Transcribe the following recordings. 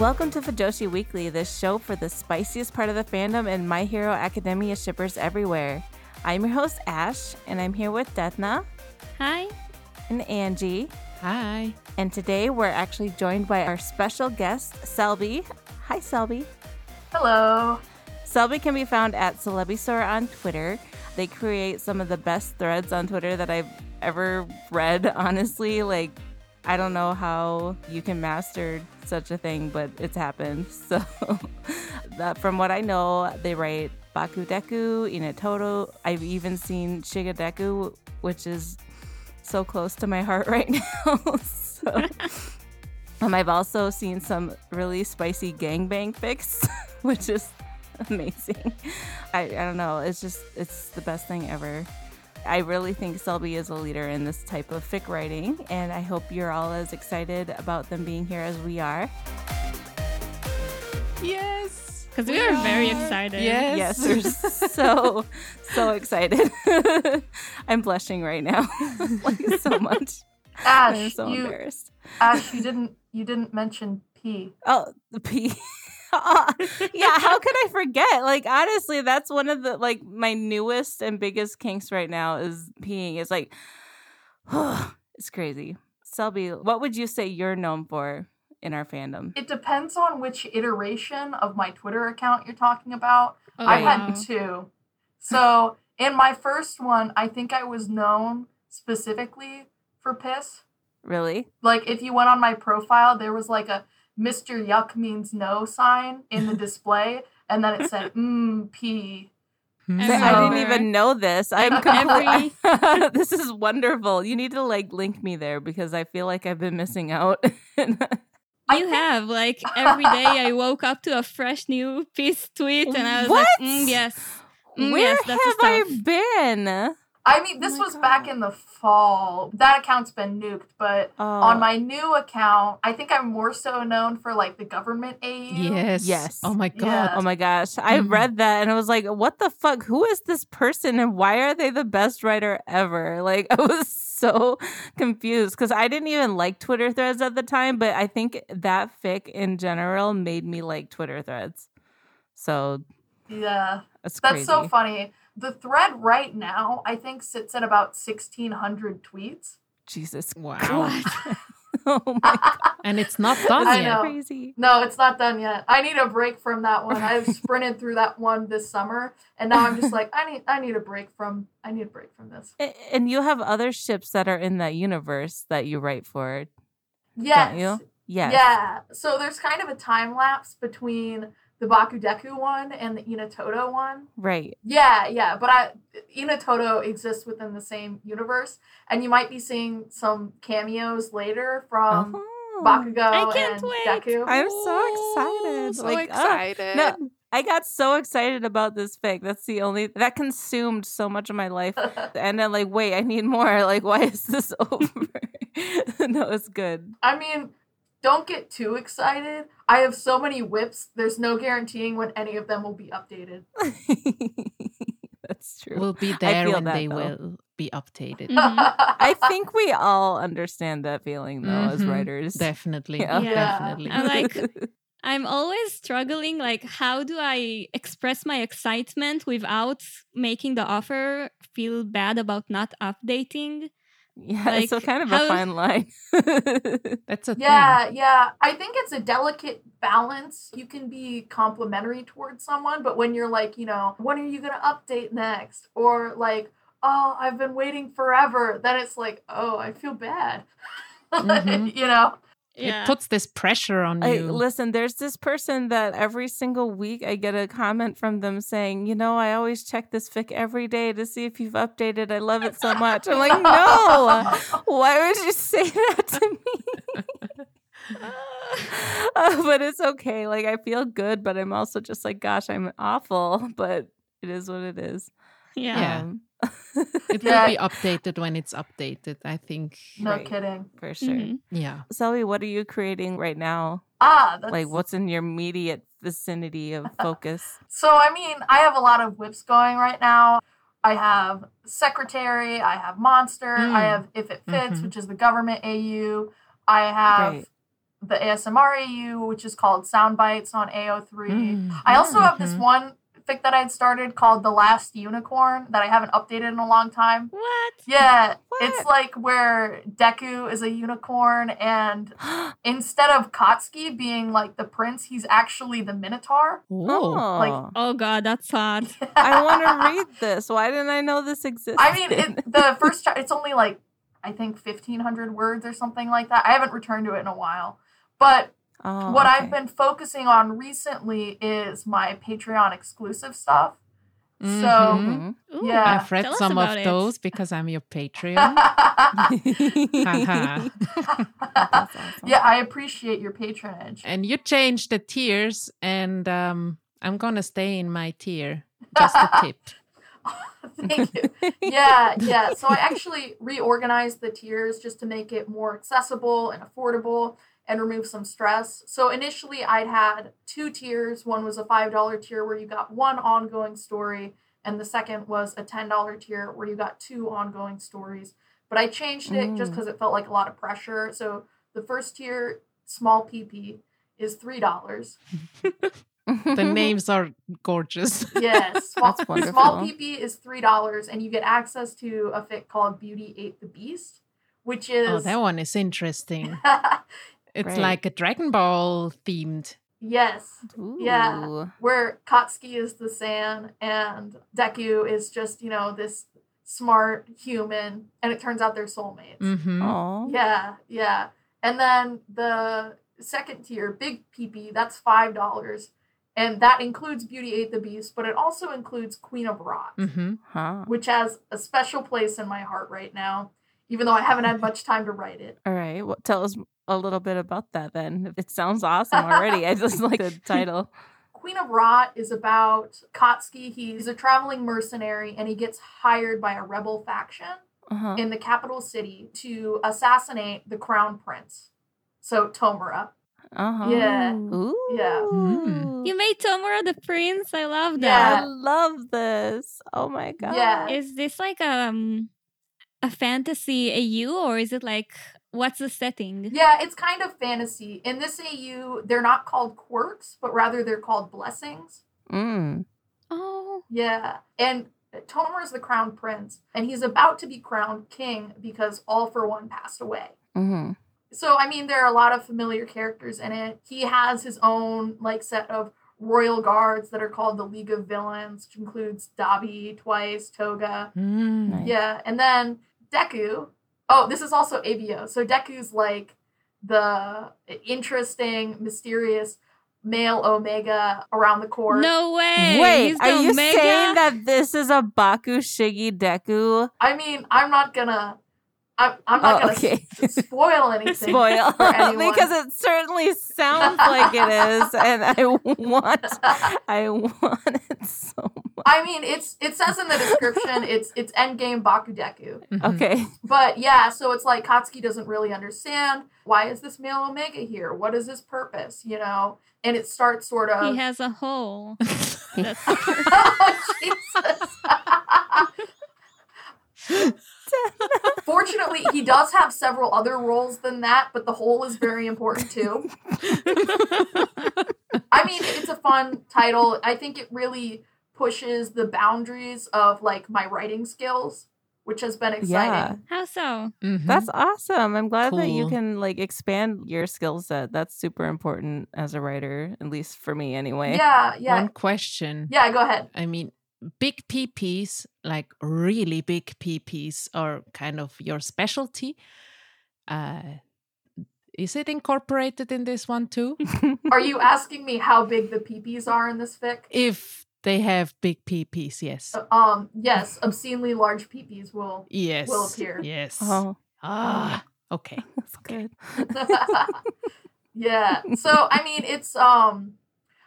Welcome to Fujoshi Weekly, the show for the spiciest part of the fandom and My Hero Academia shippers everywhere. I'm your host, Ash, and I'm here with Detna Hi. and Angie. Hi. And today we're actually joined by our special guest, Selby. Hi, Selby. Hello. Selby can be found at Celebisaur on Twitter. They create some of the best threads on Twitter that I've ever read, honestly. Like, I don't know how you can master such a thing, but it's happened. So, that, from what I know, they write Bakudeku, Inatoto. I've even seen Shigadeku, which is so close to my heart right now. so, um, I've also seen some really spicy gangbang fics, which is amazing. I, I don't know. It's just, it's the best thing ever. I really think Selby is a leader in this type of fic writing, and I hope you're all as excited about them being here as we are. Yes. Because we are very excited. Yes. Yes, we're so, so excited. I'm blushing right now, like so much. I'm Ash, so you embarrassed. Ash, you didn't you didn't mention P. Oh, the P. yeah, how could I forget? Like honestly, that's one of the like my newest and biggest kinks right now is peeing. It's like it's crazy. Selby, what would you say you're known for in our fandom? It depends on which iteration of my Twitter account you're talking about. Oh, I've wow. had two. So in my first one, I think I was known specifically for piss. Really? Like if you went on my profile, there was like a Mr. Yuck means no sign in the display, and then it said mmm pee. Hmm. Every- I didn't even know this. I'm Every- complete- this is wonderful. You need to like link me there because I feel like I've been missing out. You have like every day I woke up to a fresh new piece tweet and I was What? like, mm, yes. Mm, Where yes, that's have I been? I mean, Oh this my was back in the fall. That account's been nuked, but Oh. on my new account, I think I'm more so known for like the government AU. Yes. Yes. Oh my god. Yeah. Oh my gosh. I Mm. read that and I was like, what the fuck? Who is this person and why are they the best writer ever? Like, I was so confused because I didn't even like Twitter threads at the time, but I think that fic in general made me like Twitter threads. So Yeah. that's That's so funny. The thread right now, I think, sits at about 1,600 tweets. Jesus. Wow. Oh my God. And it's not done I yet. know. crazy. No, it's not done yet. I need a break from that one. I've sprinted through that one this summer, and now I'm just like, I need, I need a break from, I need a break from this. And you have other ships that are in that universe that you write for, Yes. don't you? Yes. Yeah. So there's kind of a time lapse between the Bakudeku one and the Inatoto one. Right. Yeah, yeah, but I Inatoto exists within the same universe, and you might be seeing some cameos later from Oh. Bakugo I can't and wait. Deku. I'm so excited. So Like, excited. no, I got so excited about this fic. That's the only that consumed so much of my life. And then like, wait, I need more. Like, why is this over? no, it's good. I mean, don't get too excited. I have so many WIPs. There's no guaranteeing when any of them will be updated. That's true. We'll be there when that, they though. will be updated. Mhm. I think we all understand that feeling though, as Mhm. writers. Definitely. Yeah. Yeah. Definitely. I'm like- I'm always struggling like how do I express my excitement without making the offer feel bad about not updating? Yeah, it's a kind of how- a fine line. That's a yeah, yeah. I think it's a delicate balance. You can be complimentary towards someone, but when you're like, you know, when are you going to update next? Or like, oh, I've been waiting forever. Then it's like, oh, I feel bad. Mhm. you know? Yeah. It puts this pressure on I, you. listen, there's this person that every single week I get a comment from them saying, you know, I always check this fic every day to see if you've updated. I love it so much. I'm like, no, why would you say that to me? Uh, but it's okay. Like I feel good, but I'm also just like, gosh, I'm awful. But it is what it is. Yeah. Yeah. Um, it will Yeah. be updated when it's updated, I think. no Right. kidding. for sure. Mhm. Yeah. Zoe, what are you creating right now? Ah, that's Like, what's in your immediate vicinity of focus? So, I mean, I have a lot of WIPs going right now. I have Secretary, I have Monster, I Mm. have If It Fits, Mhm. which is the government AU. I have Right. the ASMR AU, which is called Sound Bites on AO3. Mm. I also have this Mhm. one fic that I'd started called The Last Unicorn that I haven't updated in a long time. What? Yeah, What? it's like where Deku is a unicorn, and instead of Katsuki being like the prince, he's actually the Minotaur. Oh. Oh, Oh god, that's hot. I want to read this. Why didn't I know this existed? I mean, it, the first chapter, it's only like, I think 1,500 words or something like that. I haven't returned to it in a while. But Oh, what okay. I've been focusing on recently is my Patreon exclusive stuff. So, Mhm. Ooh, Yeah. I've read tell some of it. those because I'm your Patreon. Awesome. yeah, I appreciate your patronage. and you changed the tiers, and um, I'm gonna stay in my tier. Just a tip. Thank you. Yeah, yeah. So I actually reorganized the tiers just to make it more accessible and affordable and remove some stress. So initially I'd had two tiers. One was a $5 tier where you got one ongoing story, and the second was a $10 tier where you got two ongoing stories. But I changed it just Mm. because it felt like a lot of pressure. So the first tier, small PP, is $3. The names are gorgeous. Yes, small, That's wonderful. small PP is three dollars, and you get access to a fic called Beauty Ate the Beast, which is Oh, that one is interesting. It's Right. like a Dragon Ball themed. yes, Yeah. Where Katsuki is the Saiyan and Deku is just you know this smart human, and it turns out they're soulmates. Mm-hmm. Yeah, yeah, and then the second tier, Big PP, that's five dollars, and that includes Beauty Ate the Beast, but it also includes Queen of Rot. Mm-hmm. Huh. which has a special place in my heart right now, even though I haven't had much time to write it. All right. Well, tell us a little bit about that then. It sounds awesome already. I just like the title. Queen of Rot is about Katsuki. He's a traveling mercenary and he gets hired by a rebel faction Uh-huh. in the capital city to assassinate the crown prince. So Tomura. Uh-huh. Yeah. Ooh. Yeah. Mm. You made Tomura the prince. I love that. I love this. Oh my god. Yeah. Is this like um a fantasy AU or is it like what's the setting? Yeah, it's kind of fantasy. In this AU, they're not called quirks, but rather they're called blessings. Mm. Oh, Yeah. And Tomura is the crown prince, and he's about to be crowned king because All for One passed away. hmm So, I mean, there are a lot of familiar characters in it. He has his own, like, set of royal guards that are called the League of Villains, which includes Dabi, Twice, Toga. Mm. Nice. Yeah. And then Deku. Oh, this is also ABO. So, Deku's like the interesting, mysterious male Omega around the court. no way! Wait, He's are you Omega? saying that this is a Baku Shigi Deku? I mean, I'm not gonna. I'm, I'm not Oh, gonna okay. s- spoil anything. Spoil because it certainly sounds like it is, and I want, I want it so much. I mean, it's it says in the description it's it's endgame Bakudeku. Mhm. Okay, But yeah, so it's like Katsuki doesn't really understand why is this male Omega here? What is his purpose? You know, and it starts sort of. He has a hole. That's oh, Jesus. Fortunately, he does have several other roles than that, but the whole is very important too. I mean, it's a fun title. I think it really pushes the boundaries of like my writing skills, which has been exciting. yeah, how so? Mhm. that's awesome. I'm glad that you can like expand your skill set. That's super important as a writer, at least for me, anyway. Yeah, yeah, One question. yeah. Go ahead. I mean, big PPs, like really big PPs, are kind of your specialty. Uh, is it incorporated in this one too? Are you asking me how big the peepees are in this fic? if they have big PPs, yes. Uh, Um, yes, obscenely large peepees will. Yes. will appear. Yes. Oh, Ah, okay. that's good. yeah. So I mean, it's um,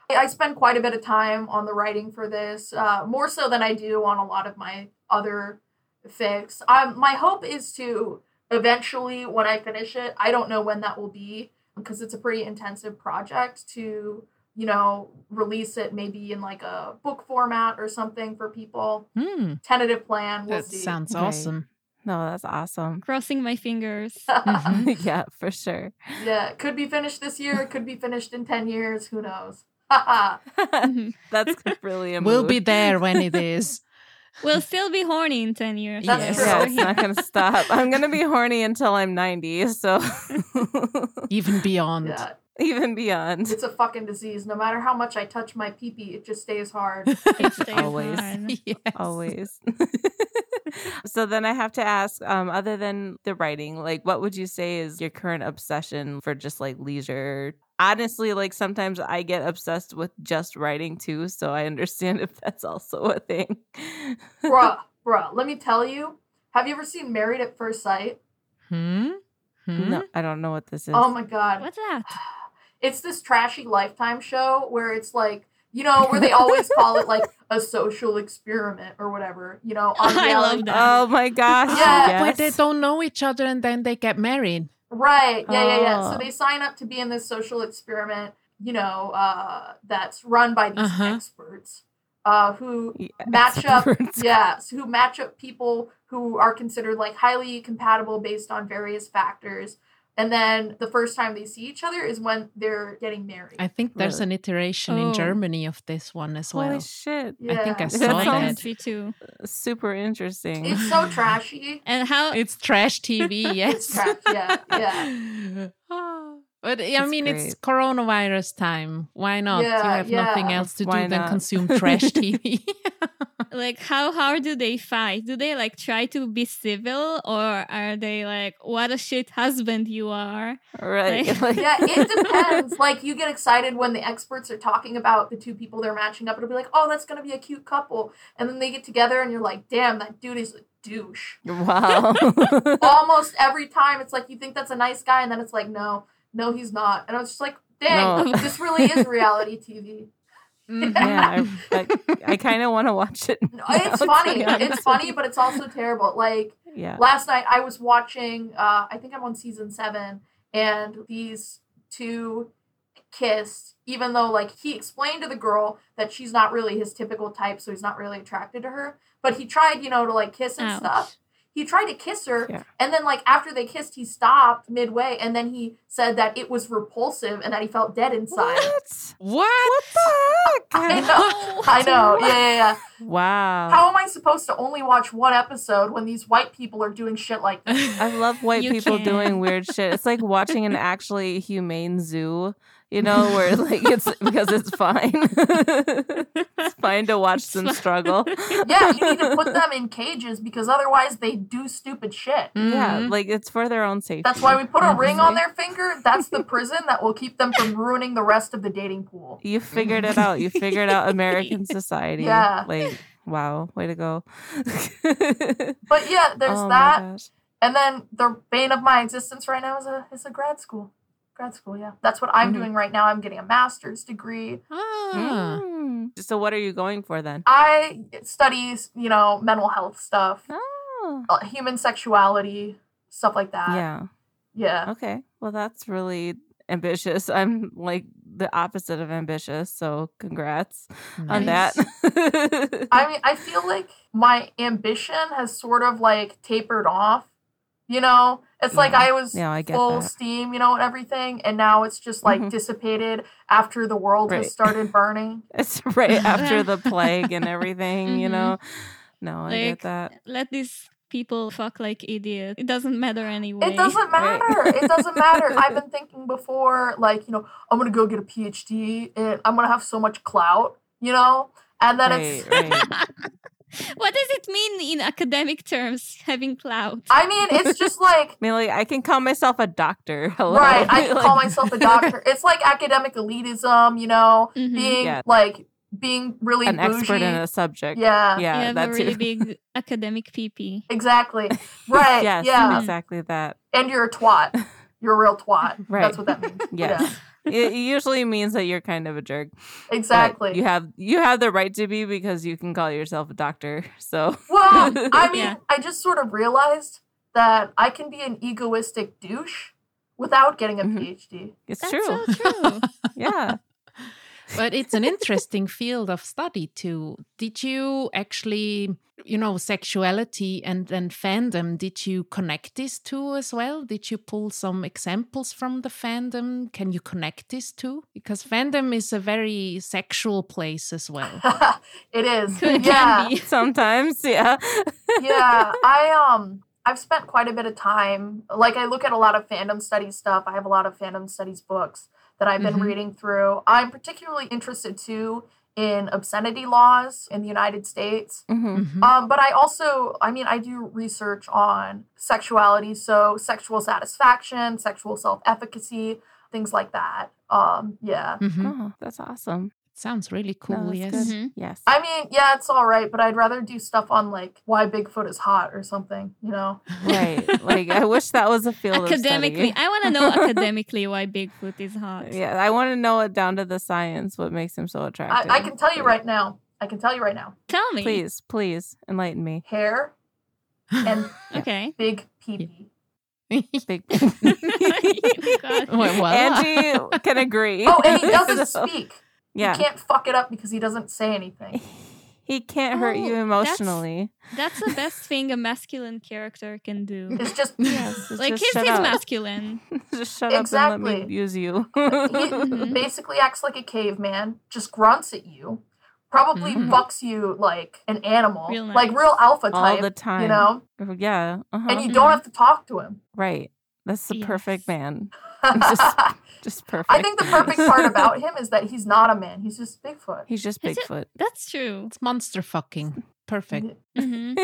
I I spend quite a bit of time on the writing for this, uh, more so than I do on a lot of my other fics. Um, my hope is to eventually, when I finish it, I don't know when that will be because it's a pretty intensive project to you know release it maybe in like a book format or something for people. Hmm, Tentative plan. We'll that see. sounds Right. awesome. No, that's awesome. Crossing my fingers. Mhm. yeah, for sure. Yeah, it could be finished this year. It could be finished in 10 years. Who knows? Haha. That's brilliant. We'll be there when it is. we'll still be horny in 10 years. That's Yes. true. Yeah, it's not gonna stop. I'm gonna be horny until I'm 90, so Even beyond. yeah, even beyond. it's a fucking disease. No matter how much I touch my pee pee, it just stays hard. It stays Always. hard. Yes. Always. so then I have to ask, um, other than the writing, like what would you say is your current obsession for just like leisure? Honestly, like sometimes I get obsessed with just writing too, so I understand if that's also a thing. bruh, bruh, let me tell you. Have you ever seen Married at First Sight? Hmm? Hmm? No, I don't know what this is. Oh my god. What's that? It's this trashy lifetime show where it's like, you know, where they always call it like a social experiment or whatever, you know, on I love that. Oh my gosh. Yeah. yes. Where they don't know each other and then they get married. Right. Yeah, yeah, yeah. Oh. So they sign up to be in this social experiment, you know, uh, that's run by these Uh-huh. experts uh, who Yeah, match up, experts. yeah, so who match up people who are considered like highly compatible based on various factors. And then the first time they see each other is when they're getting married. I think there's Really? an iteration Oh. in Germany of this one as well. Holy well. shit. I think I saw That that. sounds- Country too. Super interesting. It's so trashy. And how It's trash TV, yes. trash, yeah, yeah. Ah, but I It's mean, it's coronavirus time. Why not? Yeah, you have nothing else to Why do than consume trash TV. Like how hard do they fight? Do they like try to be civil or are they like what a shit husband you are? right. Like- like- yeah, it depends. like you get excited when the experts are talking about the two people they're matching up. It'll be like, oh, that's gonna be a cute couple, and then they get together, and you're like, damn, that dude is a douche. Wow. Almost every time, it's like you think that's a nice guy, and then it's like, no, no, he's not. And I was just like, dang, No. this really is reality TV. Yeah, I, I, I kind of want to watch it. Now, It's funny. It's funny, but it's also terrible. Like. Yeah. last night I was watching uh I think I'm on season 7 and these two kissed even though like he explained to the girl that she's not really his typical type so he's not really attracted to her but he tried you know to like kiss and Ouch. stuff he tried to kiss her Yeah. and then like after they kissed he stopped midway and then he said that it was repulsive and that he felt dead inside What? What? What the I know, I know. Yeah, yeah, yeah. Wow. How am I supposed to only watch one episode when these white people are doing shit like this? I love white You people can. doing weird shit. It's like watching an actually humane zoo, you know, where like it's because it's fine. it's fine to watch them struggle. Yeah, you need to put them in cages because otherwise they do stupid shit. Yeah, Mhm. like it's for their own safety. That's why we put a ring on their finger. That's the prison that will keep them from ruining the rest of the dating pool. You figured it out. You figured out American society. Yeah. Like, wow, way to go. But yeah, there's oh that. And then the bane of my existence right now is a is a grad school. Grad school, yeah. That's what I'm Mhm. doing right now. I'm getting a master's degree. Ah. Mm. So what are you going for then? I study, you know, mental health stuff, Oh. uh, human sexuality, stuff like that. Yeah. Yeah. Okay. Well, that's really ambitious. I'm like the opposite of ambitious, so congrats on that. I mean, I feel like my ambition has sort of like tapered off. You know, it's like I was Yeah, I get full that. steam, you know, and everything, and now it's just like Mhm. dissipated after the world Right. has started burning. it's right after the plague and everything, you Mhm. know. No, I get that. Let these people fuck like idiots. It doesn't matter anyway. It doesn't Right. matter. It doesn't matter. I've been thinking before, like, you know, I'm gonna go get a PhD and I'm gonna have so much clout, you know? And then it's Right, right. what does it mean in academic terms, having clout? I mean, it's just like I mean, I can call myself a doctor. Hello. Right, I can call myself a doctor. It's like academic elitism, you know, Mhm. being Yeah. like being really an bougie. expert in a subject. Yeah, Yeah, you have that a really big academic PP. exactly. Right. yes, yeah. exactly that. And you're a twat. You're a real twat. Right. That's what that means. Yes. it, it usually means that you're kind of a jerk. Yeah, but exactly. You have you have the right to be because you can call yourself a doctor. So well, I mean, Yeah. I just sort of realized that I can be an egoistic douche without getting a Mhm. PhD. it's That's true. so true. yeah. But it's an interesting field of study too. Did you actually, you know, sexuality and then fandom, did you connect these two as well? Did you pull some examples from the fandom? Can you connect these two? Because fandom is a very sexual place as well. it is. Could yeah. can be. Sometimes, yeah. yeah, I um I've spent quite a bit of time like I look at a lot of fandom studies stuff. I have a lot of fandom studies books that I've been Mhm. reading through. I'm particularly interested too in obscenity laws in the United States. hmm Mhm. Um, but I also, I mean, I do research on sexuality, so sexual satisfaction, sexual self efficacy, things like that. Um, yeah. Mhm. Oh, that's awesome. Sounds really cool. that's yes. good. Mhm. Yes. I mean, yeah, it's all right, but I'd rather do stuff on like why Bigfoot is hot or something, you know? right. Like I wish that was a field Academically, of study. I want to know academically why Bigfoot is hot. Yeah, I want to know it down to the science. What makes him so attractive? I, I can tell you right now. I can tell you right now. Tell me. Please, please enlighten me. Hair and Okay. big pee Big. God. Well, voila. Angie can agree. Oh, and he doesn't So, speak. Yeah, You can't fuck it up because he doesn't say anything. he can't hurt you Oh, emotionally. That's the best thing a masculine character can do. It's just Yes, it's Like just he's, shut he's masculine. just shut up and let me Exactly. abuse you. he Mhm. basically acts like a caveman, just grunts at you, probably Mhm. fucks you like an animal, Real like real alpha All the time. you know, yeah, uh-huh. and you don't have to talk to him. right. That's the perfect man. Just- Just perfect. I think the perfect part about him is that he's not a man; he's just Bigfoot. He's just Bigfoot. That's true. It's monster fucking. Perfect. hmm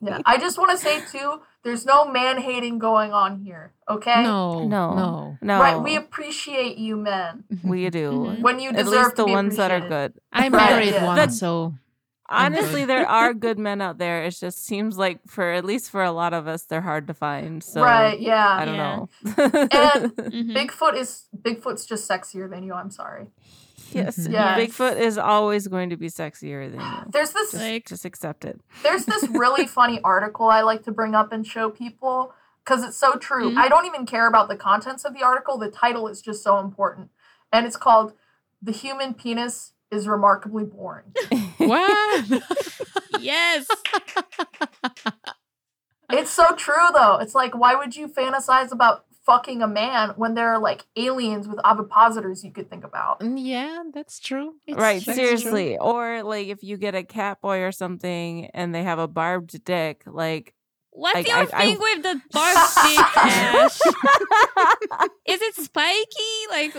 Yeah, I just want to say too, there's no man hating going on here. Okay, No, No. no. No, right? We appreciate you, men, we do. Mhm. when you At deserve least to the be ones that are good. I married yeah. one, so Honestly, there are good men out there. It just seems like for at least for a lot of us, they're hard to find. So right? Yeah. I don't Yeah. know. And hmm Bigfoot is Bigfoot's just sexier than you. I'm sorry. yes, Mhm. Yes. Bigfoot is always going to be sexier than you. There's this Just, Like- just accept it. there's this really funny article I like to bring up and show people because it's so true. Mhm. I don't even care about the contents of the article. The title is just so important. And it's called The Human Penis is Remarkably Boring. what? Yes. it's so true though. It's like why would you fantasize about fucking a man when there are like aliens with ovipositors you could think about? Mm, yeah, that's true. It's right, true. seriously. Or like if you get a cat boy or something and they have a barbed dick, like What's I- your I- I- thing with the barbed dick, Ash? Is it spiky? Like,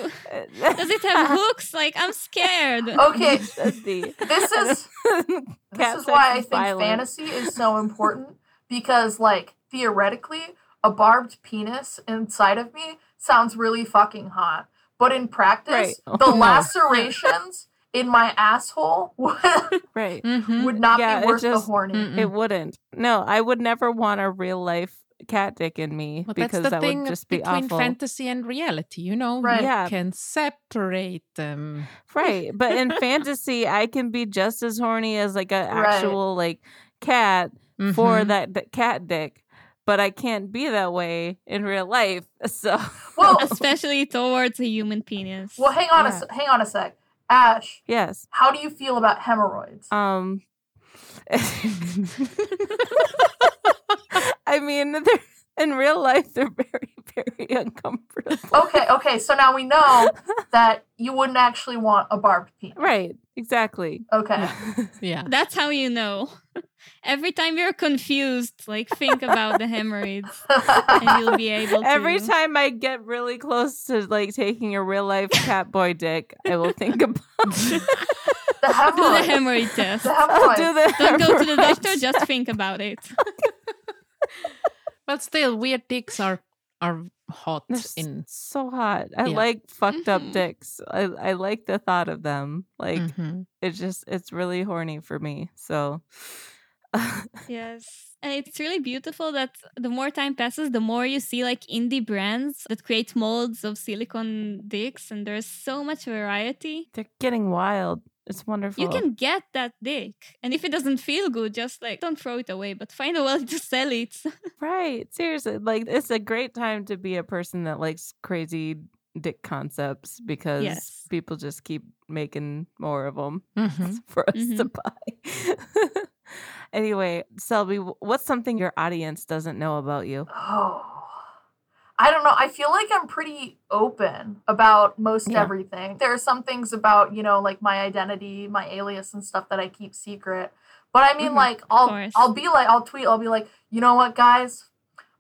does it have hooks? Like, I'm scared. Okay, this is this is why I think violent. fantasy is so important because, like, theoretically, a barbed penis inside of me sounds really fucking hot. But in practice, Right. the Oh, no. lacerations in my asshole would, right. Mhm. would not Yeah, be worth just- the horny. Mm-mm. It wouldn't. No, I would never want a real life cat dick in me Well, because that's the that thing would just be between awful. fantasy and reality, you know. Right. You Yeah. can separate them. Right. But in fantasy, I can be just as horny as like an Right. actual like cat for Mhm. that, that cat dick. But I can't be that way in real life. So Well, Especially towards a human penis. well, hang on a Yeah. se- hang on a sec, Ash. yes. How do you feel about hemorrhoids? Um I mean they're in real life they're very, very uncomfortable. Okay, okay. So now we know that you wouldn't actually want a barbed penis. Right. Exactly. Okay. Yeah. That's how you know. Every time you're confused, like think about the hemorrhoids, and you'll be able to. Every time I get really close to like taking a real life cat boy dick, I will think about the do the hemorrhoid. hemorrhoid test. The I'll do the Don't go to the hemorrhoids. doctor. Just think about it. But still, weird dicks are are hot They're in. so hot. I Yeah. like fucked up Mhm. dicks. I I like the thought of them. Like Mhm. it's just it's really horny for me. So Yes. And it's really beautiful that the more time passes, the more you see like indie brands that create molds of silicone dicks, and there's so much variety. they're getting wild. It's wonderful. You can get that dick. And if it doesn't feel good, just like don't throw it away, but find a way to sell it. right. Seriously. Like it's a great time to be a person that likes crazy dick concepts because Yes. people just keep making more of them Mhm. for us to Mhm. buy. anyway, Selby, what's something your audience doesn't know about you? Oh. I don't know. I feel like I'm pretty open about most Yeah. everything. There are some things about, you know, like my identity, my alias and stuff that I keep secret. But I mean Mhm. like I'll. I'll be like I'll tweet, I'll be like, "You know what, guys?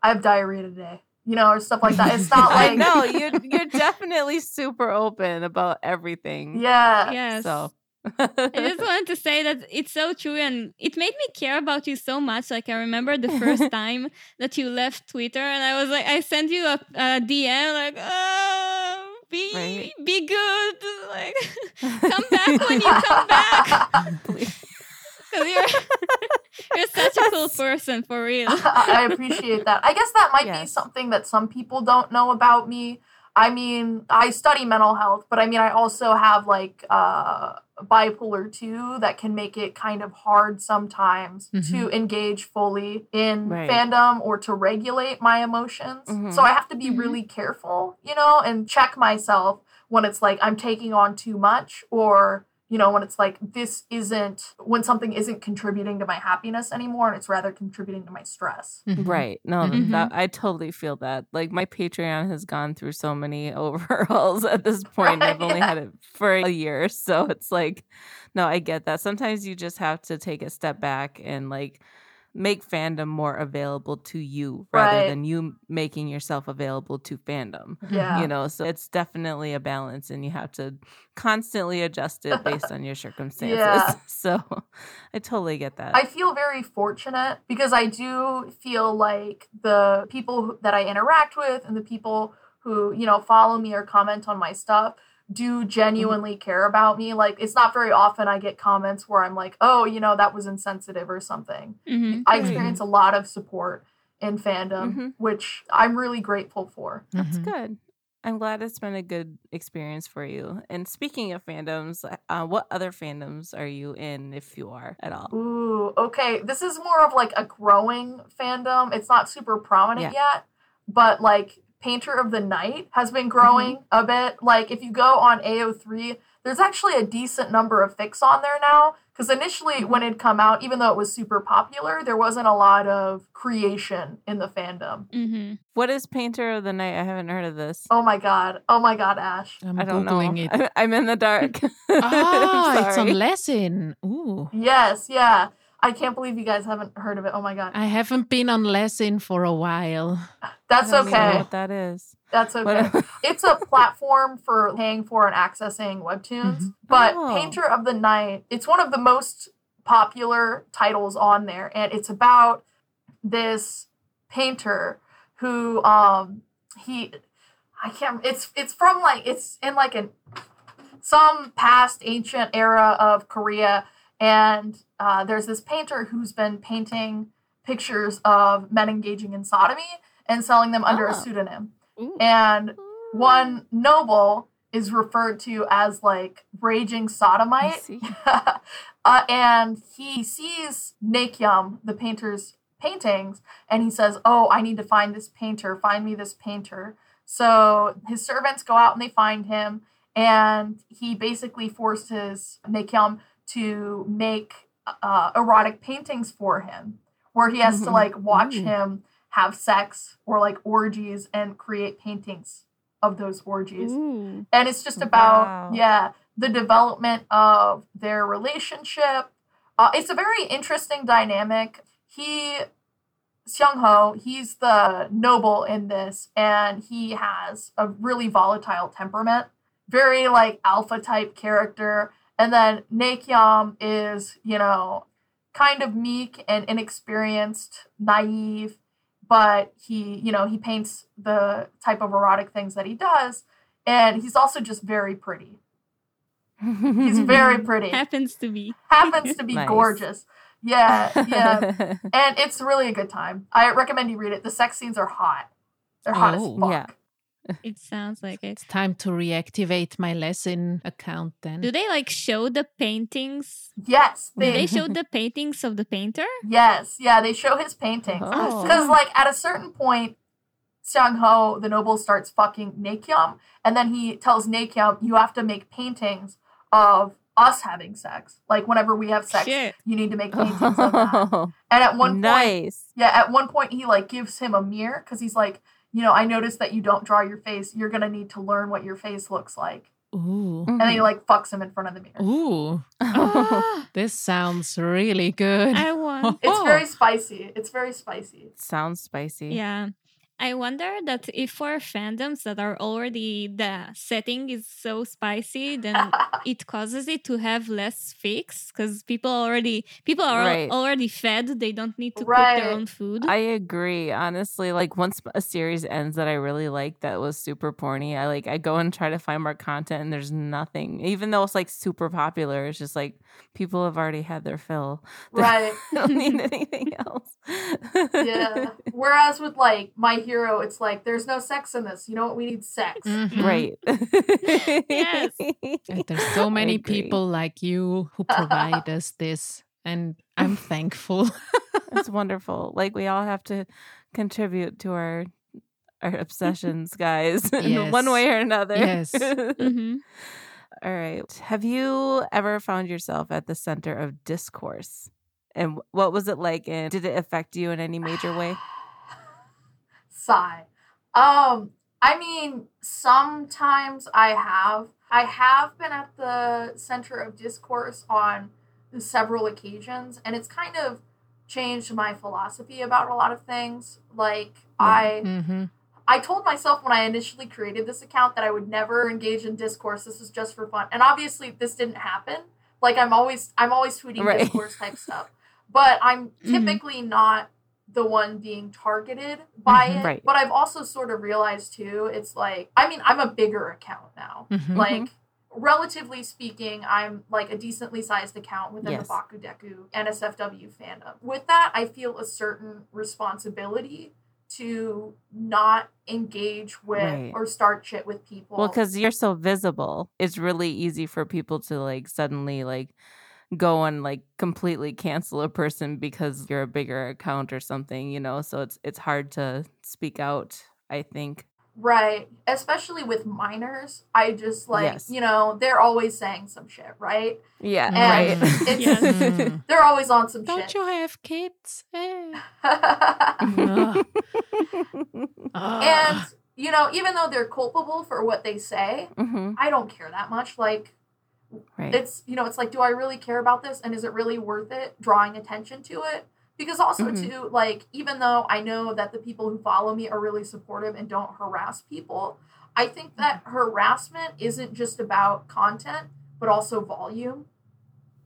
I have diarrhea today." You know, or stuff like that. It's not like No, you're you're definitely super open about everything. Yeah. Yes. So I just wanted to say that it's so true and it made me care about you so much. Like I remember the first time that you left Twitter and I was like I sent you a, a DM like oh be Right. be good like come back when you come back because you're you're such a cool person for real. I appreciate that. I guess that might be something that some people don't know about me. I mean, I study mental health, but I mean, I also have like uh, bipolar 2 that can make it kind of hard sometimes to Mhm. engage fully in Right. fandom or to regulate my emotions. Mhm. So I have to be Mhm. really careful, you know, and check myself when it's like I'm taking on too much or you know when it's like this isn't when something isn't contributing to my happiness anymore and it's rather contributing to my stress Mhm. Right. No, Mhm. that I totally feel that. Like my Patreon has gone through so many overhauls at this point. I've only had it for a year. So it's like, no, I get that. Sometimes you just have to take a step back and like make fandom more available to you rather Right. than you making yourself available to fandom. yeah You know, so it's definitely a balance and you have to constantly adjust it based on your circumstances. Yeah. So I totally get that. I feel very fortunate because I do feel like the people that I interact with and the people who, you know, follow me or comment on my stuff do genuinely care about me. Like, it's not very often I get comments where I'm like, oh, you know, that was insensitive or something. Mhm. I experience a lot of support in fandom, Mhm. which I'm really grateful for. That's Mhm. good. I'm glad it's been a good experience for you. And speaking of fandoms, uh, what other fandoms are you in, if you are at all? Ooh, okay. This is more of like a growing fandom. It's not super prominent yet, but like Painter of the Night has been growing a bit. Like if you go on AO3, there's actually a decent number of fics on there now. Because initially, when it come out, even though it was super popular, there wasn't a lot of creation in the fandom. Mhm. What is Painter of the Night? I haven't heard of this. Oh my god! Oh my god, Ash! I'm I don't googling know. it. I'm, I'm in the dark. Ah, I'm it's on sorry. Lezhin. Ooh. Yes, yeah. I can't believe you guys haven't heard of it. Oh my god, I haven't been on Lezhin for a while. that's I don't even know okay. what that is. That's okay. It's a platform for paying for and accessing webtoons. Mhm. But Oh. Painter of the Night, it's one of the most popular titles on there, and it's about this painter who um he I can't it's it's from like it's in like an some past ancient era of Korea and uh, there's this painter who's been painting pictures of men engaging in sodomy and selling them under a Oh. pseudonym. Ooh. And one noble is referred to as like raging I sodomite. see. uh, and he sees Nakyum, the painter's paintings, and he says, Oh, I need to find this painter. Find me this painter. So his servants go out and they find him, and he basically forces Nakyum to make uh, erotic paintings for him, where he has to Mhm. like watch Ooh. him have sex or like orgies and create paintings of those orgies Ooh. and it's just about Wow. yeah the development of their relationship uh, it's a very interesting dynamic he Seung Ho, he's the noble in this, and he has a really volatile temperament, very like alpha type character. And then Nakyum is, you know, kind of meek and inexperienced, naive, but he, you know, he paints the type of erotic things that he does, and he's also just very pretty. He's very pretty. Happens to be. Happens to be Nice. gorgeous. Yeah, yeah. and it's really a good time. I recommend you read it. The sex scenes are hot. They're hot Oh, as fuck. yeah. It sounds like it. It's time to reactivate my Lezhin account then. Do they like show the paintings? Yes, Do they, they show the paintings of the painter? yes, yeah, they show his paintings. Oh. Because like at a certain point, Seung Ho, the noble, starts fucking Nakyum, and then he tells Nakyum, "You have to make paintings of us having sex. Like whenever we have sex, Shit. you need to make paintings of that." And at one point, yeah, at one point he like gives him a mirror because he's like, you know, I noticed that you don't draw your face. You're gonna need to learn what your face looks like. Ooh. Mm-hmm. And then he like fucks him in front of the mirror. Ooh. This sounds really good. I want. It's very spicy. It's very spicy. Sounds spicy. Yeah. I wonder that if for fandoms that are already the setting is so spicy, then it causes it to have less fics because people already people are al- already fed. They don't need to cook their own food. I agree. Honestly, like once a series ends that I really like that was super porny, I like I go and try to find more content and there's nothing. Even though it's like super popular, it's just like people have already had their fill. right. I don't need anything else. Yeah. Whereas with like My Hero, it's like there's no sex in this. You know what? We need sex. Mhm. Right. Yes. And there's so many people like you who provide us this, and I'm thankful. it's wonderful. Like we all have to contribute to our our obsessions, guys, in one way or another. Yes. hmm All right. Have you ever found yourself at the center of discourse? And what was it like? And did it affect you in any major way? Sigh. Um, I mean, sometimes I have. I have been at the center of discourse on several occasions, and it's kind of changed my philosophy about a lot of things. Like I hmm I told myself when I initially created this account that I would never engage in discourse. This was just for fun. And obviously this didn't happen. Like I'm always I'm always tweeting Right. discourse type stuff. But I'm Mhm. typically not the one being targeted by Mhm. it. Right. But I've also sort of realized too, it's like I mean, I'm a bigger account now. Mhm. Like relatively speaking, I'm like a decently sized account within Yes. the Bakudeku NSFW fandom. With that, I feel a certain responsibility to not engage with Right. or start shit with people. Well, because you're so visible, it's really easy for people to like suddenly like go and like completely cancel a person because you're a bigger account or something, you know. So it's it's hard to speak out. I think. right, especially with minors, I just like Yes. you know they're always saying some shit, right? Yeah. And right. it's- Yes. They're always on some shit. Don't you have kids? Eh. and you know, even though they're culpable for what they say, hmm I don't care that much. Like Right. it's you know it's like do i really care about this and is it really worth it drawing attention to it because also Mhm. too like even though i know that the people who follow me are really supportive and don't harass people i think that harassment isn't just about content but also volume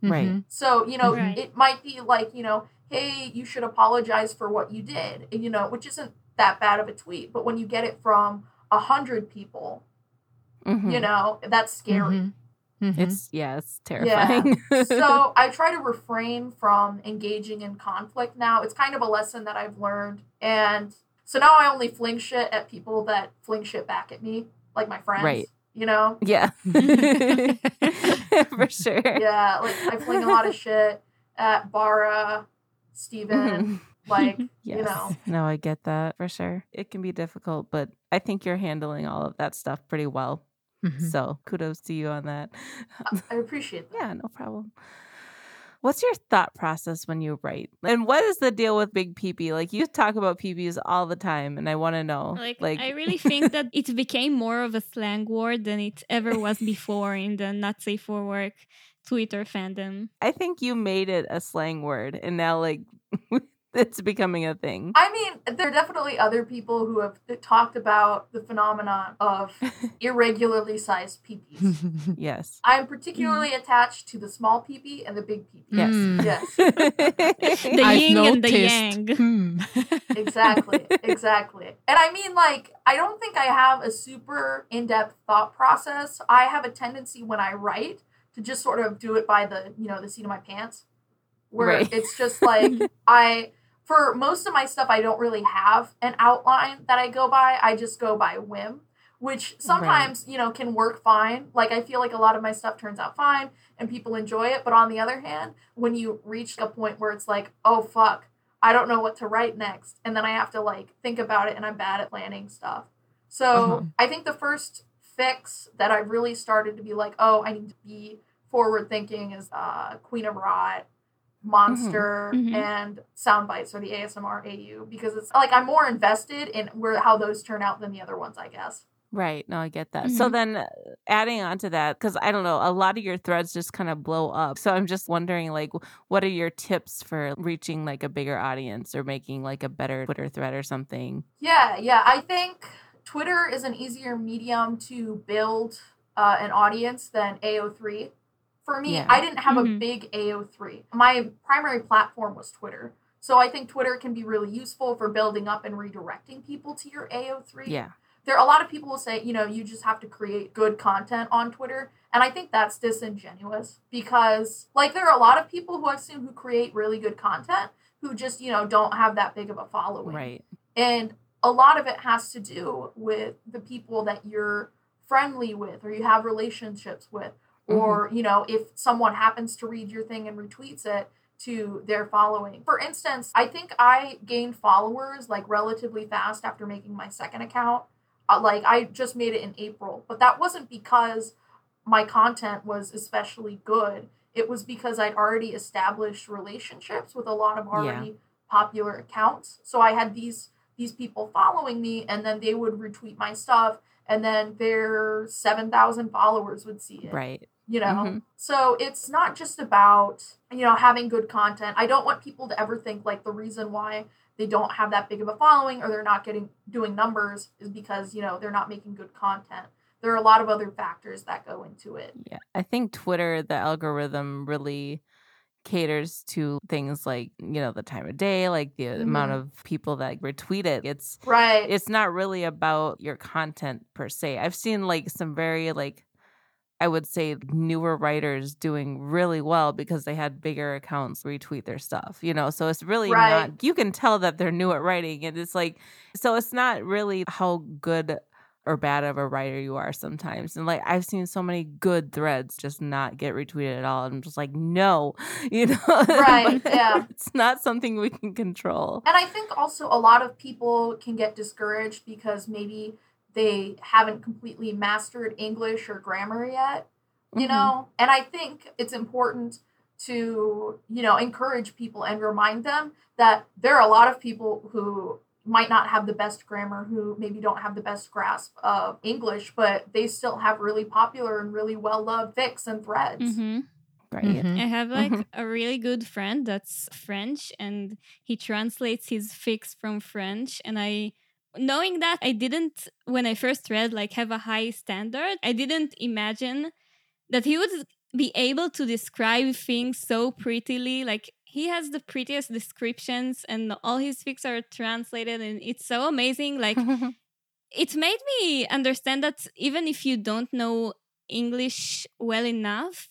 Right. Mhm. so you know Right. it might be like you know hey you should apologize for what you did you know which isn't that bad of a tweet but when you get it from a hundred people Mhm. you know that's scary Mhm. Mhm. It's yeah, it's terrifying. Yeah. so I try to refrain from engaging in conflict now. It's kind of a lesson that I've learned. And so now I only fling shit at people that fling shit back at me, like my friends. Right. You know? yeah, for sure. Yeah, like I fling a lot of shit at Bara, Steven, Mhm. like, Yes. you know. No, I get that for sure. It can be difficult, but I think you're handling all of that stuff pretty well. Mhm. So kudos to you on that. I appreciate that. yeah, no problem. What's your thought process when you write? And what is the deal with big peepee? Like you talk about peepees all the time, and I want to know. Like, I really think that it became more of a slang word than it ever was before in the not safe for work Twitter fandom. I think you made it a slang word, and now like it's becoming a thing. I mean, there are definitely other people who have talked about the phenomenon of irregularly sized peepees. yes. I'm particularly attached to the small peepee and the big peepee. Yes. Mm. Yes. The I've yin and the yang. Hmm. exactly exactly and i mean like i don't think i have a super in-depth thought process i have a tendency when i write to just sort of do it by the you know the seat of my pants where Right. it's just like i for most of my stuff i don't really have an outline that i go by i just go by whim which sometimes you know can work fine like i feel like a lot of my stuff turns out fine and people enjoy it but on the other hand when you reach a point where it's like oh fuck I don't know what to write next. And then I have to like think about it and I'm bad at planning stuff. So Uh-huh. I think the first fics that I really started to be like, oh, I need to be forward thinking is uh, Queen of Rot, Monster, Mhm. and Sound Bites or the ASMR AU because it's like I'm more invested in where how those turn out than the other ones, I guess. Right. No, I get that. So Mhm. then uh, adding on to that, because I don't know, a lot of your threads just kind of blow up. So I'm just wondering, like, what are your tips for reaching like a bigger audience or making like a better Twitter thread or something? Yeah, yeah. I think Twitter is an easier medium to build uh, an audience than AO3. For me, Yeah. I didn't have a Mhm. big AO3. My primary platform was Twitter. So I think Twitter can be really useful for building up and redirecting people to your AO3. Yeah. There are a lot of people will say, you know, you just have to create good content on Twitter. And I think that's disingenuous because like there are a lot of people who I've seen who create really good content who just, you know, don't have that big of a following. Right. And a lot of it has to do with the people that you're friendly with or you have relationships with. Or, you know, if someone happens to read your thing and retweets it to their following. For instance, I think I gained followers like relatively fast after making my second account. Uh, like I just made it in April, but that wasn't because my content was especially good. It was because I'd already established relationships with a lot of already popular accounts. So I had these these people following me and then they would retweet my stuff and then their 7,000 followers would see it. Right. You know. Mhm. So it's not just about, you know, having good content. I don't want people to ever think like the reason why they don't have that big of a following or they're not getting doing numbers is because, you know, they're not making good content. There are a lot of other factors that go into it. Yeah. I think Twitter, the algorithm really caters to things like, you know, the time of day, like the amount Mhm. of people that retweet it. It's Right. it's not really about your content per se. I've seen like some very like I would say newer writers doing really well because they had bigger accounts retweet their stuff, you know. So it's really Right. not you can tell that they're new at writing and it's like so it's not really how good or bad of a writer you are sometimes. And like I've seen so many good threads just not get retweeted at all. And I'm just like, no, you know. Right, yeah. It's not something we can control. And I think also a lot of people can get discouraged because maybe they haven't completely mastered English or grammar yet, you Mhm. know? And I think it's important to, you know, encourage people and remind them that there are a lot of people who might not have the best grammar, who maybe don't have the best grasp of English, but they still have really popular and really well loved fics and threads. hmm Right. Mhm. I have like Mhm. a really good friend that's French and he translates his fics from French and I knowing that I didn't when I first read like have a high standard, I didn't imagine that he would be able to describe things so prettily. Like he has the prettiest descriptions and all his fics are translated and it's so amazing. Like it made me understand that even if you don't know English well enough,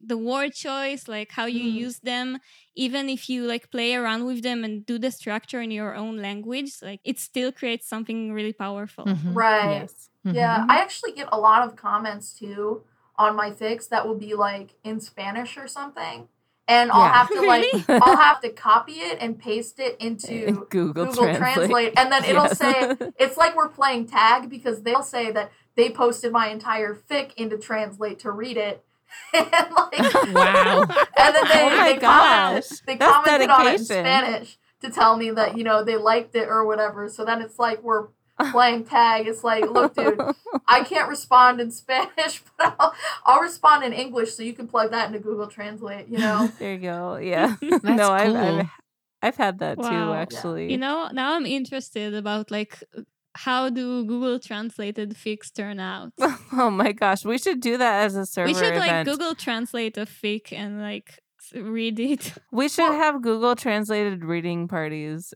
the word choice, like how you Mm. use them, even if you like play around with them and do the structure in your own language, like it still creates something really powerful. Mhm. Right. yes. Yeah, Mhm. I actually get a lot of comments too on my fics that will be like in Spanish or something. And I'll Yeah. have to like Really? I'll have to copy it and paste it into Google, Google Translate. Translate, and then it'll Yes. say it's like we're playing tag because they'll say that they posted my entire fic into Translate to read it. and like Wow. and then they, Oh my they commented, gosh. they commented on it in dedication. Spanish to tell me that, you know, they liked it or whatever. So then it's like we're playing tag. It's like, look, dude, I can't respond in Spanish, but I'll, I'll respond in English so you can plug that into Google Translate, you know? there you go. Yeah. That's no, I've. I've I've had that Wow. too. Yeah. Actually. You know, now I'm interested about like how do Google translated fics turn out? oh my gosh, we should do that as a server we should like event. Google translate a fic and like read it. we should Well- have Google translated reading parties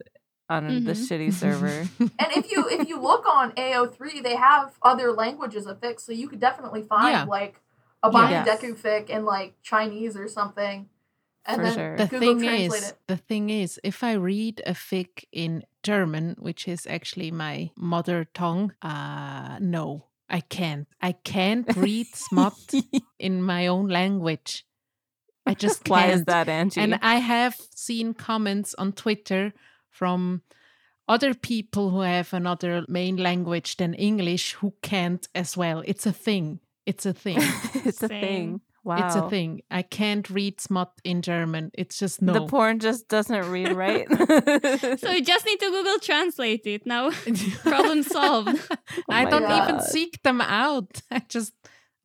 on the Mhm. shitty server. And if you if you look on AO3, they have other languages of fic, so you could definitely find Yeah. like a Bani Yes. Deku fic in like Chinese or something. And For then sure. the Google thing is, it. the thing is, if I read a fic in German, which is actually my mother tongue, uh, no, I can't. I can't read smut in my own language. I just Why can't. is that, Angie? And I have seen comments on Twitter from other people who have another main language than English who can't as well. It's a thing. It's a thing. it's a thing. Wow. It's a thing. I can't read smut in German. It's just no. The porn just doesn't read right. So you just need to Google Translate it now. Problem solved. Oh I don't even seek them out. I just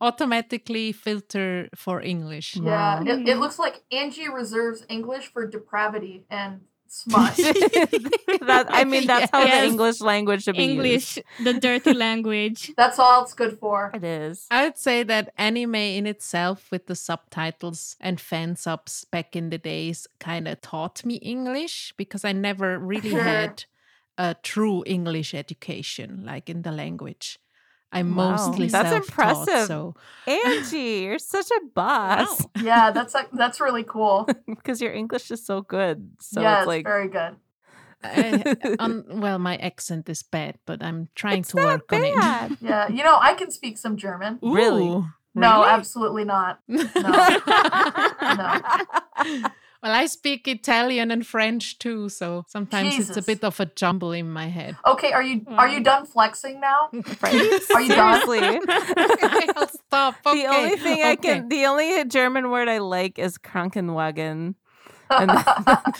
automatically filter for English. Yeah, Wow. it, it looks like Angie reserves English for depravity and smut. that, I mean, that's how Yes. the English language should be English, used. the dirty language. That's all it's good for. It is. I'd say that anime in itself, with the subtitles and fan subs back in the days, kind of taught me English because I never really had a true English education, like in the language. I'm Wow. mostly That's self-taught, impressive. So Angie, you're such a boss Yeah, that's like that's really cool. because your English is so good. So yeah, it's like, very good. I, um, well, my accent is bad, but I'm trying it's to not work on bad. Yeah, you know, I can speak some German. it. Really? No, really? absolutely not. Well, I speak Italian and French too, so sometimes it's a bit of a jumble in my head. Okay, are you are you done flexing now? Right? Are you done? Seriously. I'll stop. Okay. The only thing I can, the only German word I like is Krankenwagen. And that's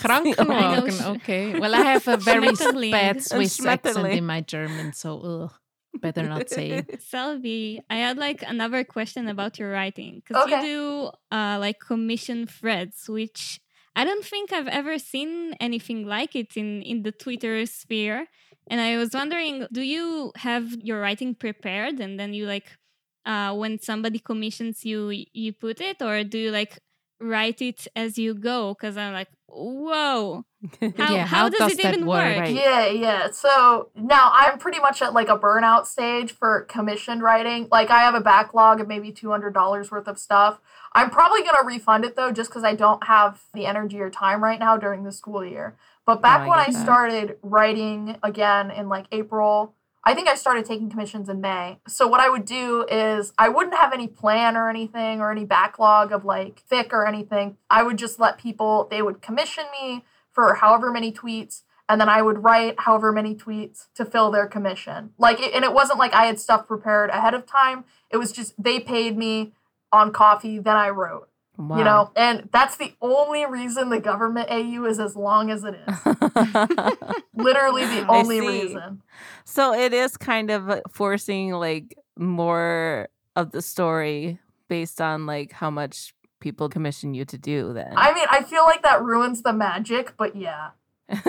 the only- Krankenwagen. Okay. Well, I have a very Schmetterling. bad Swiss accent in my German, so ugh, better not say it. Selby, I had like another question about your writing because Okay. you do uh, like commission threads, which I don't think I've ever seen anything like it in in the Twitter sphere. And I was wondering, do you have your writing prepared and then you like uh, when somebody commissions you, you put it, or do you like write it as you go? Because I'm like, whoa, how, Yeah, how, how does, does it even work? work? Right. Yeah, yeah. So now I'm pretty much at like a burnout stage for commissioned writing. Like I have a backlog of maybe two hundred dollars worth of stuff. I'm probably gonna refund it though, just because I don't have the energy or time right now during the school year. But back I when I that. started writing again in like April, I think I started taking commissions in May. So what I would do is I wouldn't have any plan or anything or any backlog of like fic or anything. I would just let people they would commission me for however many tweets and then I would write however many tweets to fill their commission. Like and it wasn't like I had stuff prepared ahead of time. It was just they paid me on Ko-fi then I wrote. Wow. You know, and that's the only reason the government AU is as long as it is. Literally the only reason. so it is kind of forcing like more of the story based on like how much people commission you to do then. I mean, I feel like that ruins the magic, but yeah.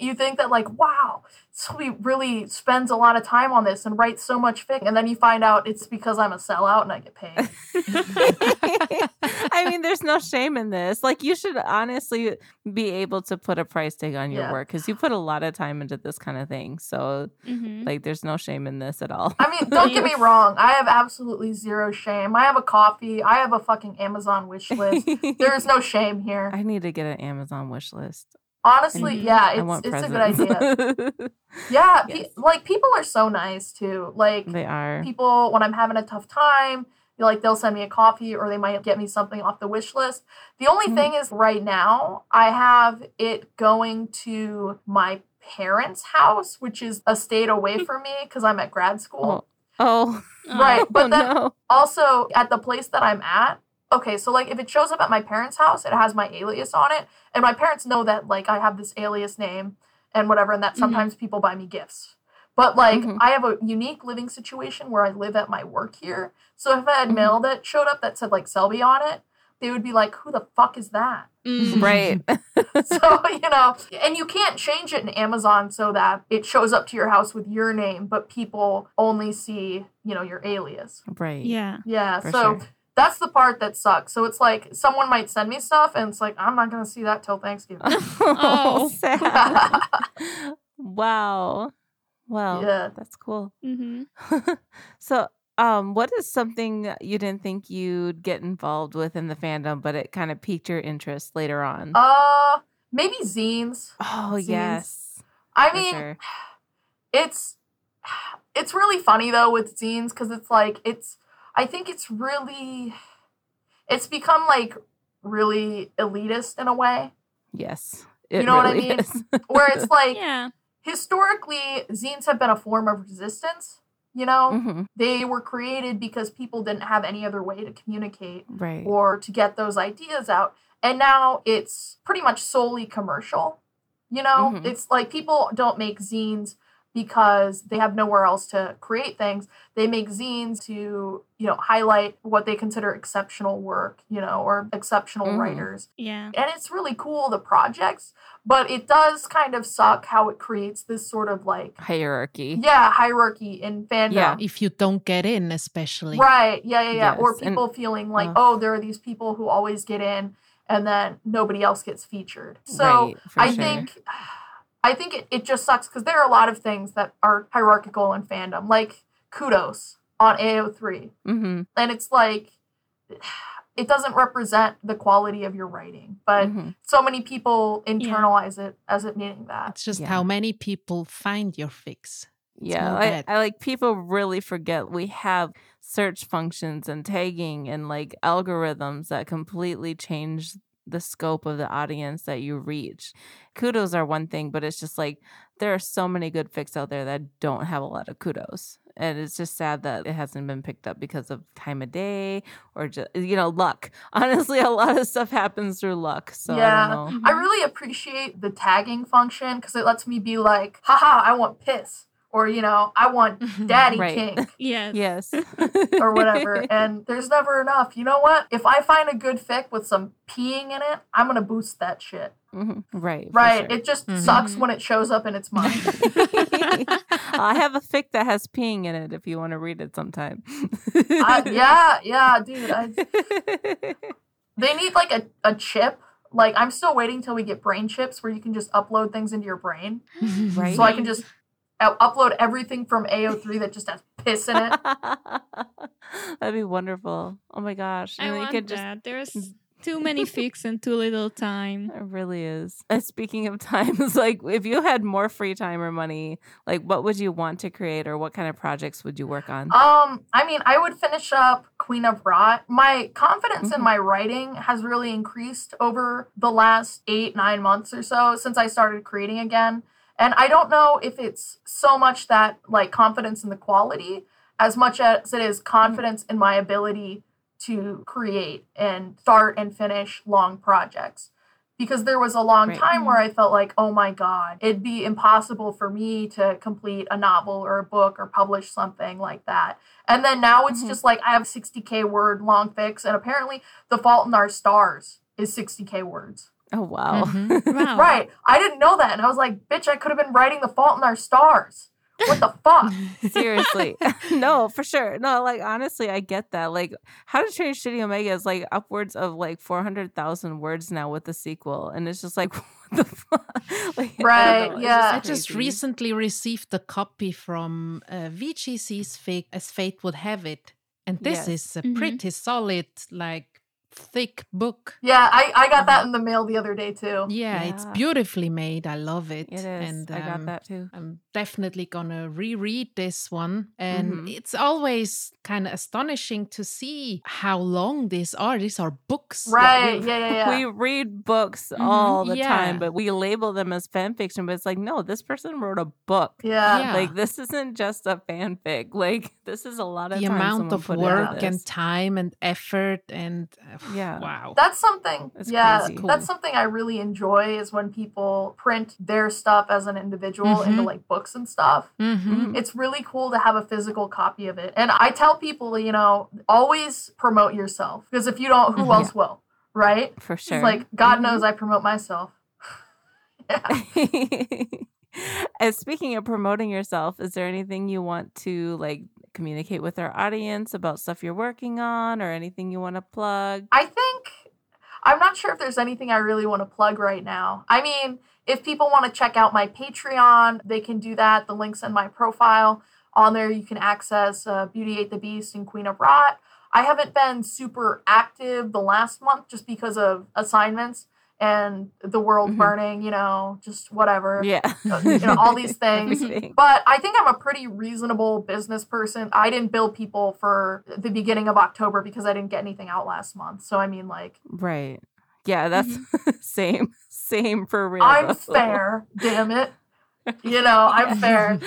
You think that like, wow, Sweet really spends a lot of time on this and writes so much fic, and then you find out it's because I'm a sellout and I get paid. I mean, there's no shame in this. Like, you should honestly be able to put a price tag on your Yeah. work because you put a lot of time into this kind of thing. So, Mhm. like, there's no shame in this at all. I mean, don't get me wrong. I have absolutely zero shame. I have a Ko-fi. I have a fucking Amazon wish list. There is no shame here. I need to get an Amazon wish list. Honestly, Mhm. yeah, it's, it's a good idea. Yeah, pe- like people are so nice too. Like they are. people when I'm having a tough time, like they'll send me a coffee or they might get me something off the wish list. The only Mhm. thing is right now I have it going to my parents' house, which is a state away from me because I'm at grad school. Oh, Right, but oh, then no. also at the place that I'm at. Okay, so like if it shows up at my parents' house, it has my alias on it, and my parents know that like I have this alias name and whatever, and that Mhm. sometimes people buy me gifts. But like Mhm. I have a unique living situation where I live at my work here. So if I had Mhm. mail that showed up that said like Selby on it, they would be like, "Who the fuck is that?" Mm. Right. so you know, and you can't change it in Amazon so that it shows up to your house with your name, but people only see you know your alias. right. Yeah. Yeah, For so sure. That's the part that sucks. So it's like someone might send me stuff, and it's like I'm not gonna see that till Thanksgiving. oh, sad. wow. Well, Yeah. that's cool. hmm so, um, what is something you didn't think you'd get involved with in the fandom, but it kind of piqued your interest later on? uh, maybe zines. oh, zines. yes. I for mean, sure. it's it's really funny though with zines because it's like it's I think it's really it's become like really elitist in a way. Yes. You it know what I mean? is. Where it's like yeah. historically zines have been a form of resistance, you know? Mhm. They were created because people didn't have any other way to communicate Right. or to get those ideas out. And now it's pretty much solely commercial. You know, Mhm. it's like people don't make zines because they have nowhere else to create things. They make zines to, you know, highlight what they consider exceptional work, you know, or exceptional Mhm. writers. Yeah. And it's really cool, the projects, but it does kind of suck how it creates this sort of like, Hierarchy. yeah, hierarchy in fandom. Yeah. If you don't get in, especially. Right. Yeah, yeah, yeah. or Yes, and- people feeling like, Ugh. oh, there are these people who always get in and then nobody else gets featured. So Right, I sure. think I think it, it just sucks because there are a lot of things that are hierarchical in fandom, like kudos on AO3. Mm-hmm. And it's like it doesn't represent the quality of your writing. But Mhm. so many people internalize it as it meaning that. It's just Yeah. how many people find your fics. Yeah, I. I like people really forget we have search functions and tagging and like algorithms that completely change the scope of the audience that you reach. Kudos are one thing, but it's just like there are so many good fics out there that don't have a lot of kudos. And it's just sad that it hasn't been picked up because of time of day or just you know luck. Honestly, a lot of stuff happens through luck. So Yeah. I don't know. I mm-hmm. really appreciate the tagging function because it lets me be like, haha, I want piss. Or, you know, I want daddy Right. kink. Yes. Yes. or whatever. and there's never enough. You know what? If I find a good fic with some peeing in it, I'm gonna boost that shit. Mhm. Right. Right. sure. It just Mhm. sucks when it shows up in its mind. I have a fic that has peeing in it if you want to read it sometime. I, yeah, yeah, dude. I, they need like a, a chip. Like I'm still waiting till we get brain chips where you can just upload things into your brain. Right. So I can just upload everything from AO3 that just has piss in it. That'd be wonderful. Oh my gosh. I And then you want could just that. There's too many fics and too little time. it really is. And speaking of times, like if you had more free time or money, like what would you want to create or what kind of projects would you work on? Um, I mean, I would finish up Queen of Rot. My confidence in Mhm. my writing has really increased over the last eight, nine months or so since I started creating again. And I don't know if it's so much that like confidence in the quality as much as it is confidence in my ability to create and start and finish long projects. Because there was a long Right. time where I felt like, oh my God, it'd be impossible for me to complete a novel or a book or publish something like that. And then now it's Mhm. just like I have 60K word long fics, and apparently The Fault in Our Stars is 60K words. Oh wow. Mhm. Wow. Right. I didn't know that. And I was like, bitch, I could have been writing The Fault in Our Stars. What the fuck? Seriously. no, for sure. No, like honestly, I get that. Like How to Train Shitty Omega is like upwards of like 400,000 words now with the sequel. And it's just like, what the fuck? Like, Right, know, it's yeah. I just recently received a copy from uh, VGC's Fate, As Fate Would Have It. And this Yes. is a Mhm. pretty solid, like, thick book. Yeah, I, I got that in the mail the other day too. Yeah, it's beautifully made. I love it. It is. And I got um, that too. I'm definitely gonna reread this one. And Mhm. it's always kind of astonishing to see how long these are. These are books. Right. Yeah, yeah, yeah. We read books all the Yeah. time, but we label them as fan fiction. But it's like, no, this person wrote a book. yeah. Yeah. Like this isn't just a fanfic. Like this is a lot of The time amount of work and time and effort and uh, Yeah. wow. That's something. It's yeah, crazy. that's something I really enjoy is when people print their stuff as an individual into Mhm. like books and stuff. Mhm. It's really cool to have a physical copy of it. And I tell people, you know, always promote yourself because if you don't, who Mhm. else will? Right? For sure. It's like God Mhm. knows I promote myself. yeah. and speaking of promoting yourself, is there anything you want to like communicate with our audience about stuff you're working on or anything you want to plug? I think I'm not sure if there's anything I really want to plug right now. I mean, if people want to check out my Patreon, they can do that. The link's in my profile. On there, you can access uh, Beauty Ate the Beast and Queen of Rot. I haven't been super active the last month just because of assignments and the world Mhm. burning, you know, just whatever. Yeah. you know, all these things. But I think I'm a pretty reasonable business person. I didn't bill people for the beginning of October because I didn't get anything out last month. So I mean, like, Right. Yeah, that's same. Same for real. I'm fair, damn it. You know, I'm fair.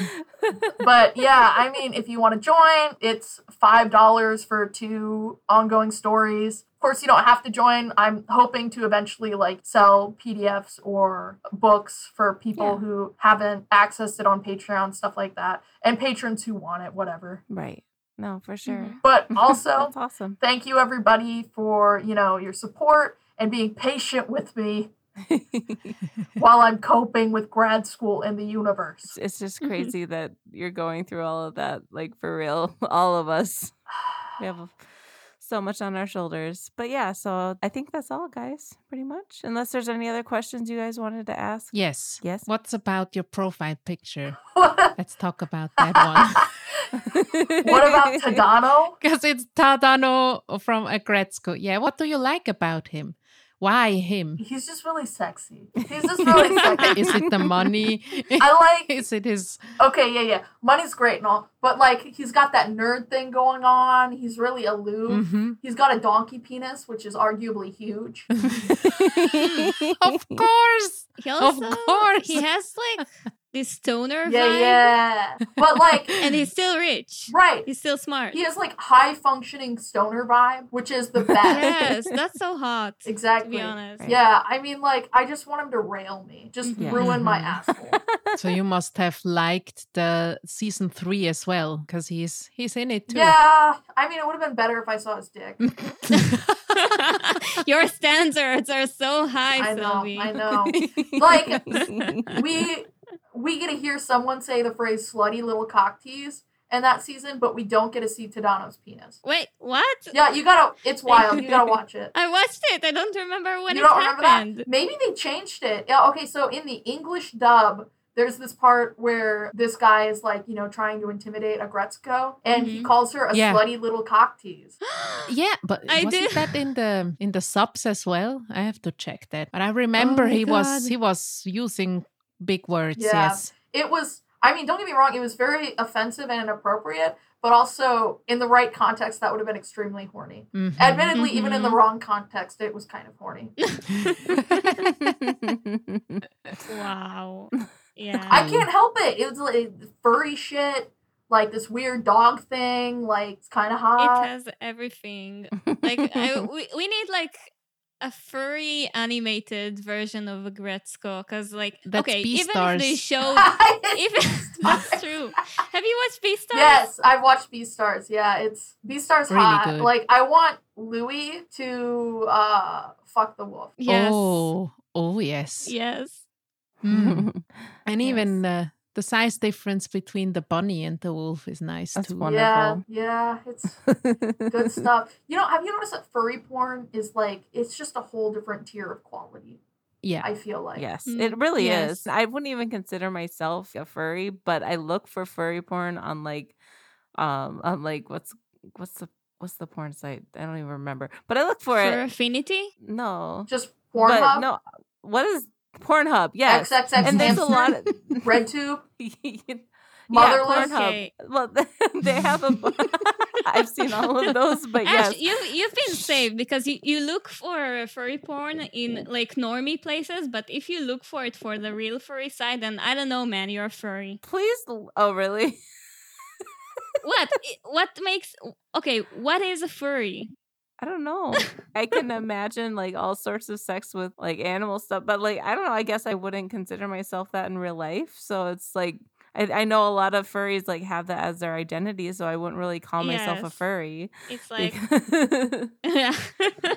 But yeah, I mean, if you want to join, it's $5 for two ongoing stories. Of course, you don't have to join. I'm hoping to eventually like sell PDFs or books for people Yeah. who haven't accessed it on Patreon, stuff like that, and patrons who want it, whatever. Right. No, for sure. Mm-hmm. But also, awesome. thank you everybody for, you know, your support and being patient with me while I'm coping with grad school and the universe. it's just Mhm. crazy that you're going through all of that, like for real. All of us. We have so much on our shoulders. But yeah, so I think that's all, guys, pretty much. Unless there's any other questions you guys wanted to ask. Yes. Yes. What's about your profile picture? Let's talk about that one. what about Tadano? Because it's Tadano from Aggretsuko. Yeah, what do you like about him? Why him? He's just really sexy. He's just really sexy. Is it the money? I like Is it his? okay, yeah, yeah. Money's great and all, but like he's got that nerd thing going on. He's really aloof. Mhm. He's got a donkey penis, which is arguably huge. Of course. He also of course. he has like this stoner Yeah, vibe, yeah. But like and he's still rich. right. He's still smart. He has like high functioning stoner vibe, which is the best. yes, that's so hot. To exactly. be honest. Yeah, I mean, like, I just want him to rail me, just Yeah. ruin my Mhm. asshole. So you must have liked the season three as well, because he's he's in it too. Yeah, I mean, it would have been better if I saw his dick. Your standards are so high, I know, Sylvie. I know. Like, we we get to hear someone say the phrase "slutty little cock tease" in that season, but we don't get to see Tadano's penis. Wait, what? Yeah, you gotta. It's wild. You gotta watch it. I watched it. I don't remember when you it don't remember happened. that? Maybe they changed it. Yeah. Okay. So in the English dub. There's this part where this guy is like, you know, trying to intimidate a Aggretsuko, and he Mhm. calls her a Yeah. slutty little cock tease. Yeah, but I wasn't did- that in the in the subs as well? I have to check that. But I remember Oh my he was he was using big words. Yeah. Yes. it was i mean don't get me wrong it was very offensive and inappropriate but also in the right context that would have been extremely horny Mhm. admittedly even in the Mhm. wrong context it was kind of horny Wow. Yeah. i can't help it it was like furry shit like this weird dog thing like it's kind of hot. it has everything. Like I, we, we need like a furry animated version of Aggretsuko because like That's okay even if they show even that's true. Have you watched Beastars? yes i've watched beastars yeah it's beastars Really hot good. like i want louis to uh fuck the wolf Yes. Oh, oh yes. Yes. Mm. And Yes. even uh, the size difference between the bunny and the wolf is nice That's too. wonderful. yeah yeah it's good stuff. You know, have you noticed that furry porn is like it's just a whole different tier of quality? Yeah. I feel like. Yes, Mm, it really yes. is. I wouldn't even consider myself a furry, but I look for furry porn on like, um, on like what's what's the what's the porn site? I don't even remember. But I look for, For it. affinity? No, Just but Pornhub, no. What is Pornhub? Yes, XXX and there's a lot of RedTube, yeah, Motherless. Pornhub. Okay. Well, they have a. I've seen all of those, but yes, Actually, you you've been saved because you, you look for furry porn in like normie places, but if you look for it for the real furry side, then I don't know, man, you're furry. please. l- Oh, really? What what makes okay? What is a furry? I don't know. I can imagine like all sorts of sex with like animal stuff, but like I don't know. I guess I wouldn't consider myself that in real life. So it's like I, I know a lot of furries like have that as their identity, so I wouldn't really call myself a furry. It's like yeah,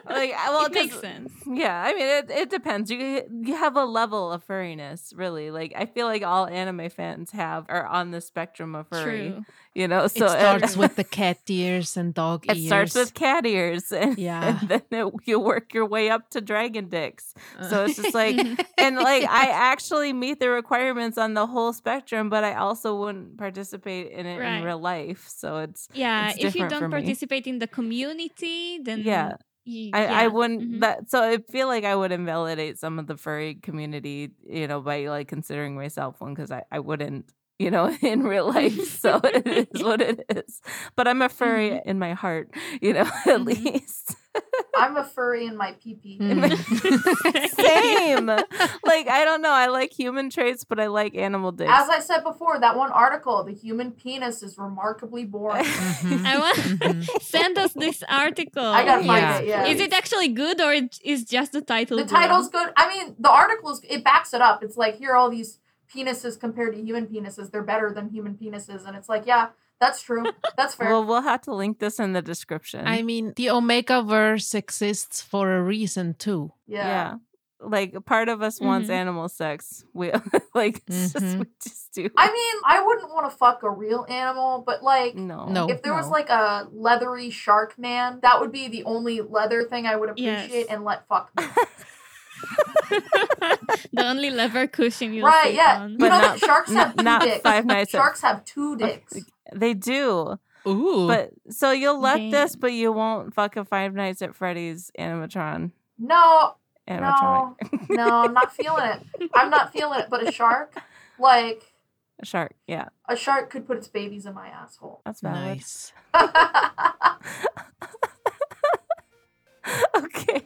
like well, it makes 'cause- sense. Yeah, I mean it. It depends. You you have a level of furriness, really. Like I feel like all anime fans have are on the spectrum of furry. True. You know, so it starts with the cat ears and dog it ears. It starts with cat ears, and, Yeah. and then it, you work your way up to dragon dicks. So it's just like, Mhm. and like I actually meet the requirements on the whole spectrum, but I also wouldn't participate in it in real life. So it's yeah, it's if you don't participate in the community, then yeah, Y- I, yeah. I wouldn't Mhm. that so I feel like I would invalidate some of the furry community, you know, by like considering myself one because I, I wouldn't, you know, in real life. So it is what it is. But I'm a furry Mhm. in my heart, you know, at Mhm. least. I'm a furry in my pee pee. Mm. Same. like I don't know. I like human traits, but I like animal dicks. As I said before, that one article, the human penis is remarkably boring. Mhm. I want Mhm. send us this article. I gotta find Yeah. it. Yeah. Is it actually good or it is just the title? the good? title's good. I mean, the article is it backs it up. It's like here are all these penises compared to human penises. They're better than human penises, and it's like, yeah, that's true. That's fair. well, we'll have to link this in the description. I mean, the Omega verse exists for a reason too. yeah. yeah. Like part of us wants Mhm. animal sex. We like it's just, we just do. I mean, I wouldn't want to fuck a real animal, but like, no. No. if there was like a leathery shark man, that would be the only leather thing I would Yes. appreciate and let fuck me. the only lever cushion you right? Yeah. on. You But know not- sharks have not- two not dicks. Five Nights at- Sharks have two dicks. They do. Ooh. But so you'll let this, but you won't fuck a Five Nights at Freddy's animatron. No, Animatronic. no, I'm not feeling it. I'm not feeling it. But a shark, like A shark. Yeah, a shark, could put its babies in my asshole. that's valid. nice. okay.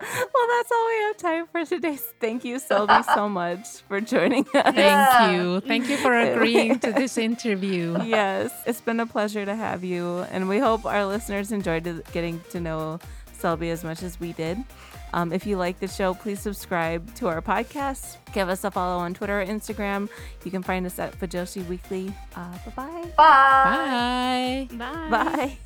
Well, that's all we have time for today. Thank you, Sylvie, so much for joining us. Thank Yeah. you. Thank you for agreeing to this interview. yes, it's been a pleasure to have you, and we hope our listeners enjoyed getting to know Selby as much as we did. Um, if you like the show, please subscribe to our podcast. Give us a follow on Twitter or Instagram. You can find us at Fujoshi Weekly. Uh, bye-bye. Bye. Bye. Bye. Bye.